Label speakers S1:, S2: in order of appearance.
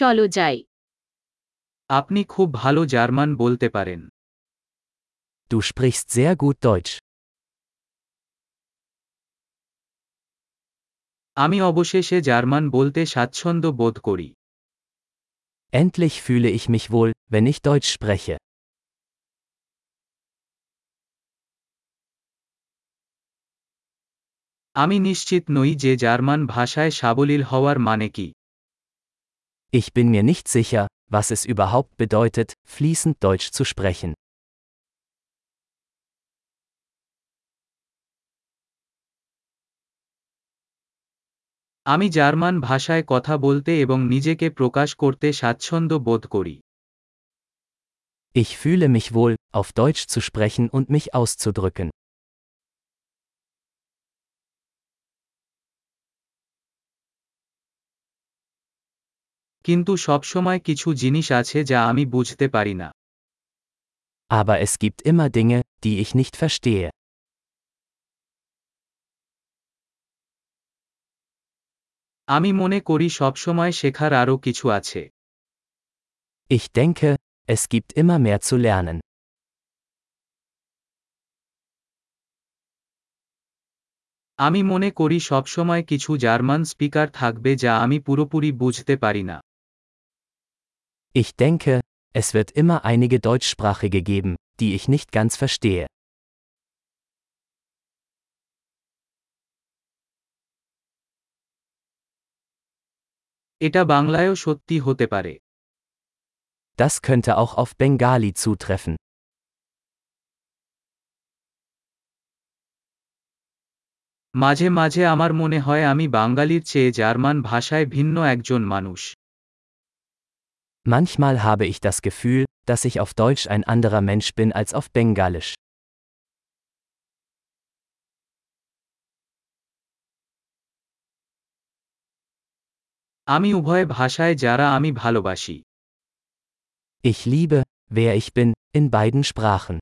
S1: চলো যাই
S2: আপনি খুব ভালো জার্মান বলতে পারেন
S3: Du sprichst sehr gut Deutsch.
S2: আমি অবশেষে জার্মান বলতে স্বাচ্ছন্দ্য বোধ করি
S3: Endlich fühle ich mich wohl, wenn ich Deutsch spreche.
S2: আমি নিশ্চিত নই যে জার্মান ভাষায় সাবলীল হওয়ার মানে কি
S3: Ich bin mir nicht sicher, was es überhaupt bedeutet, fließend Deutsch zu sprechen.
S2: আমি জার্মান ভাষায় কথা বলতে এবং নিজেকে প্রকাশ করতে স্বাচ্ছন্দ্য বোধ করি
S3: Ich fühle mich wohl, auf Deutsch zu sprechen und mich auszudrücken.
S2: কিন্তু সবসময় কিছু জিনিস আছে যা আমি বুঝতে পারি না
S3: Aber es gibt immer Dinge, die ich nicht verstehe.
S2: আমি মনে করি সবসময় শেখার আরও কিছু আছে
S3: Ich denke, es gibt immer mehr zu lernen.
S2: আমি মনে করি সবসময় কিছু জার্মান স্পিকার থাকবে যা আমি পুরোপুরি বুঝতে পারি না
S3: Ich denke, es wird immer einige Deutschsprachige geben, die ich nicht ganz verstehe.
S2: এটা বাংলায়ও সত্যি হতে পারে
S3: Das könnte auch auf Bengali zutreffen.
S2: মাঝে মাঝে আমার মনে হয় আমি বাঙালির চেয়ে জার্মান ভাষায় ভিন্ন একজন মানুষ
S3: Manchmal habe ich das Gefühl, dass ich auf Deutsch ein anderer Mensch bin als auf Bengalisch.
S2: আমি উভয় ভাষায় যারা আমি ভালোবাসি
S3: Ich liebe, wer ich bin, in beiden Sprachen.